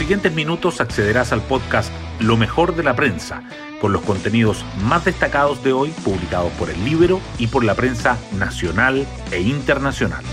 siguientes minutos accederás al podcast Lo mejor de la prensa, con los contenidos más destacados de hoy publicados por el Libro y por la prensa nacional e internacional.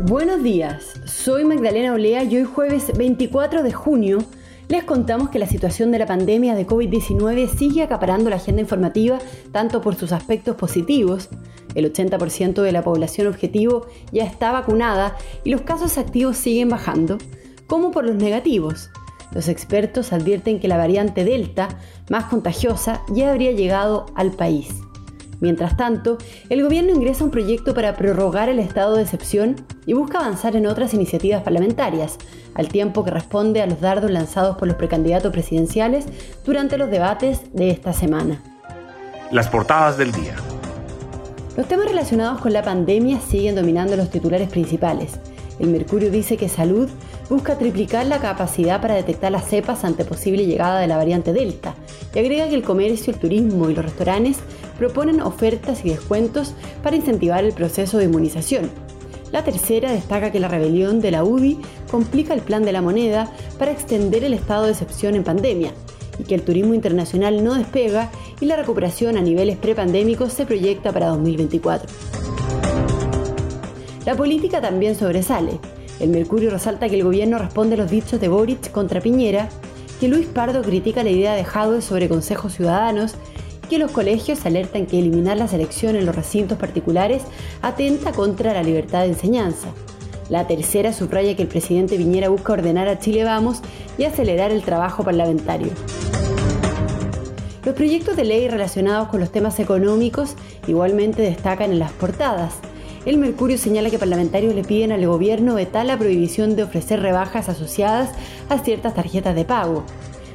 Buenos días, soy Magdalena Olea y hoy jueves 24 de junio les contamos que la situación de la pandemia de COVID-19 sigue acaparando la agenda informativa tanto por sus aspectos positivos, el 80% de la población objetivo ya está vacunada y los casos activos siguen bajando, como por los negativos. Los expertos advierten que la variante Delta, más contagiosa, ya habría llegado al país. Mientras tanto, el gobierno ingresa un proyecto para prorrogar el estado de excepción y busca avanzar en otras iniciativas parlamentarias, al tiempo que responde a los dardos lanzados por los precandidatos presidenciales durante los debates de esta semana. Las portadas del día. Los temas relacionados con la pandemia siguen dominando los titulares principales. El Mercurio dice que Salud busca triplicar la capacidad para detectar las cepas ante posible llegada de la variante Delta y agrega que el comercio, el turismo y los restaurantes proponen ofertas y descuentos para incentivar el proceso de inmunización. La tercera destaca que la rebelión de la UDI complica el plan de la moneda para extender el estado de excepción en pandemia y que el turismo internacional no despega y la recuperación a niveles prepandémicos se proyecta para 2024. La política también sobresale. El Mercurio resalta que el gobierno responde a los dichos de Boric contra Piñera, que Luis Pardo critica la idea de Jadwe sobre consejos ciudadanos, que los colegios alertan que eliminar la selección en los recintos particulares atenta contra la libertad de enseñanza. La tercera subraya que el presidente Piñera busca ordenar a Chile Vamos y acelerar el trabajo parlamentario. Los proyectos de ley relacionados con los temas económicos igualmente destacan en las portadas. El Mercurio señala que parlamentarios le piden al gobierno vetar la prohibición de ofrecer rebajas asociadas a ciertas tarjetas de pago.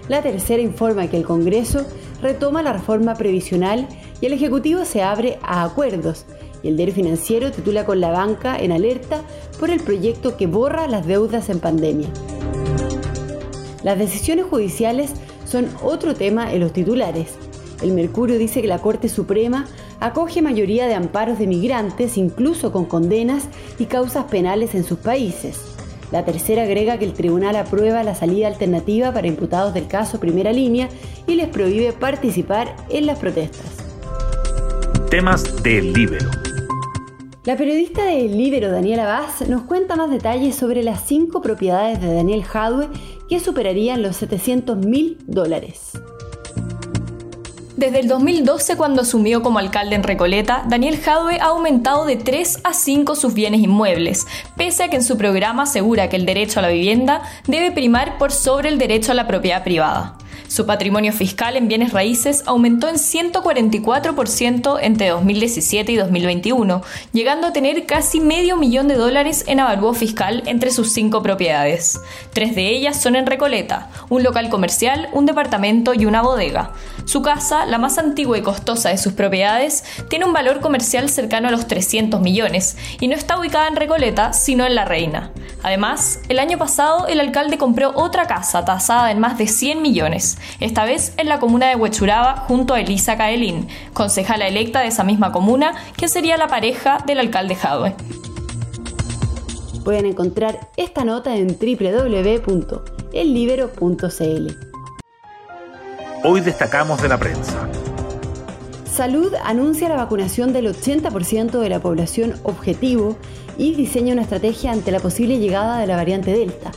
La tercera informa que el Congreso retoma la reforma previsional y el Ejecutivo se abre a acuerdos. Y el diario financiero titula con la banca en alerta por el proyecto que borra las deudas en pandemia. Las decisiones judiciales son otro tema en los titulares. El Mercurio dice que la Corte Suprema acoge mayoría de amparos de migrantes, incluso con condenas y causas penales en sus países. La tercera agrega que el tribunal aprueba la salida alternativa para imputados del caso primera línea y les prohíbe participar en las protestas. Temas del Libero. La periodista del Libero, Daniela Vaz, nos cuenta más detalles sobre las cinco propiedades de Daniel Jadwe que superarían los 700 mil dólares. Desde el 2012, cuando asumió como alcalde en Recoleta, Daniel Jadwe ha aumentado de 3 a 5 sus bienes inmuebles, pese a que en su programa asegura que el derecho a la vivienda debe primar por sobre el derecho a la propiedad privada. Su patrimonio fiscal en bienes raíces aumentó en 144% entre 2017 y 2021, llegando a tener casi medio millón de dólares en avalúo fiscal entre sus cinco propiedades. Tres de ellas son en Recoleta, un local comercial, un departamento y una bodega. Su casa, la más antigua y costosa de sus propiedades, tiene un valor comercial cercano a los 300 millones y no está ubicada en Recoleta, sino en La Reina. Además, el año pasado el alcalde compró otra casa tasada en más de 100 millones esta vez en la comuna de Huechuraba junto a Elisa Caelín, concejala electa de esa misma comuna, que sería la pareja del alcalde Jadwe. Pueden encontrar esta nota en www.ellibero.cl. Hoy destacamos de la prensa. Salud anuncia la vacunación del 80% de la población objetivo y diseña una estrategia ante la posible llegada de la variante Delta.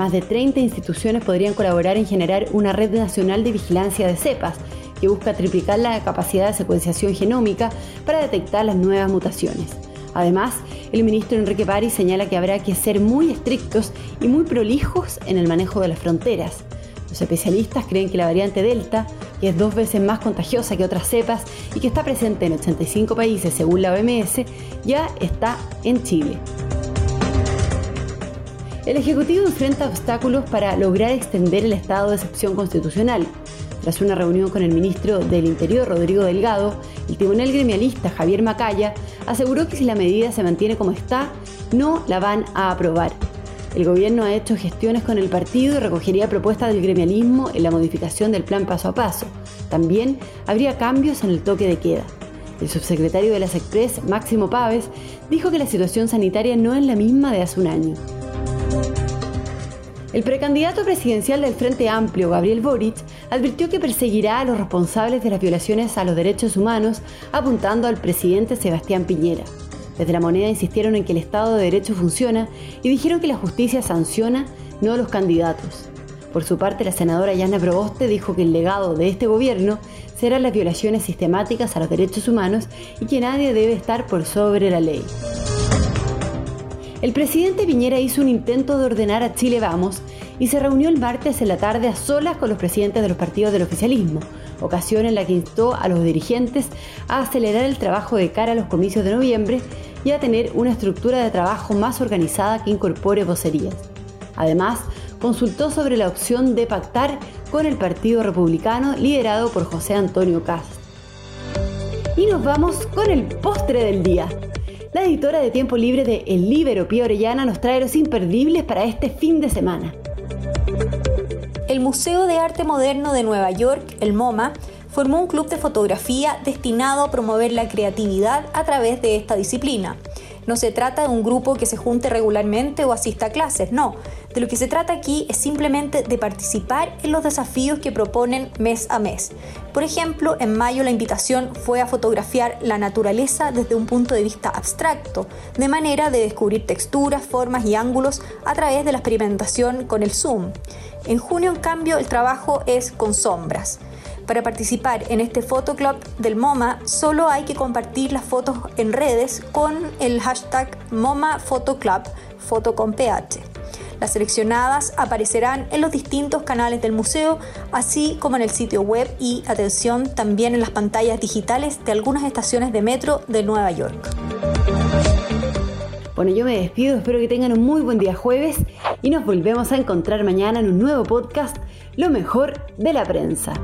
Más de 30 instituciones podrían colaborar en generar una red nacional de vigilancia de cepas que busca triplicar la capacidad de secuenciación genómica para detectar las nuevas mutaciones. Además, el ministro Enrique Pari señala que habrá que ser muy estrictos y muy prolijos en el manejo de las fronteras. Los especialistas creen que la variante Delta, que es dos veces más contagiosa que otras cepas y que está presente en 85 países según la OMS, ya está en Chile. El Ejecutivo enfrenta obstáculos para lograr extender el estado de excepción constitucional. Tras una reunión con el ministro del Interior, Rodrigo Delgado, el tribunal gremialista Javier Macaya aseguró que si la medida se mantiene como está, no la van a aprobar. El gobierno ha hecho gestiones con el partido y recogería propuestas del gremialismo en la modificación del plan paso a paso. También habría cambios en el toque de queda. El subsecretario de las Express, Máximo Paves, dijo que la situación sanitaria no es la misma de hace un año. El precandidato presidencial del Frente Amplio, Gabriel Boric, advirtió que perseguirá a los responsables de las violaciones a los derechos humanos, apuntando al presidente Sebastián Piñera. Desde la moneda insistieron en que el Estado de Derecho funciona y dijeron que la justicia sanciona, no a los candidatos. Por su parte, la senadora Yana Proboste dijo que el legado de este gobierno serán las violaciones sistemáticas a los derechos humanos y que nadie debe estar por sobre la ley. El presidente Piñera hizo un intento de ordenar a Chile Vamos y se reunió el martes en la tarde a solas con los presidentes de los partidos del oficialismo, ocasión en la que instó a los dirigentes a acelerar el trabajo de cara a los comicios de noviembre y a tener una estructura de trabajo más organizada que incorpore vocerías. Además, consultó sobre la opción de pactar con el Partido Republicano liderado por José Antonio Cast. Y nos vamos con el postre del día. La editora de tiempo libre de El Libero, Pía Orellana, nos trae los imperdibles para este fin de semana. El Museo de Arte Moderno de Nueva York, el MoMA, formó un club de fotografía destinado a promover la creatividad a través de esta disciplina. No se trata de un grupo que se junte regularmente o asista a clases, no. De lo que se trata aquí es simplemente de participar en los desafíos que proponen mes a mes. Por ejemplo, en mayo la invitación fue a fotografiar la naturaleza desde un punto de vista abstracto, de manera de descubrir texturas, formas y ángulos a través de la experimentación con el zoom. En junio, en cambio, el trabajo es con sombras. Para participar en este fotoclub del MoMA solo hay que compartir las fotos en redes con el hashtag MoMA Photoclub, foto con PH. Las seleccionadas aparecerán en los distintos canales del museo, así como en el sitio web y, atención, también en las pantallas digitales de algunas estaciones de metro de Nueva York. Bueno, yo me despido, espero que tengan un muy buen día jueves y nos volvemos a encontrar mañana en un nuevo podcast, Lo mejor de la prensa.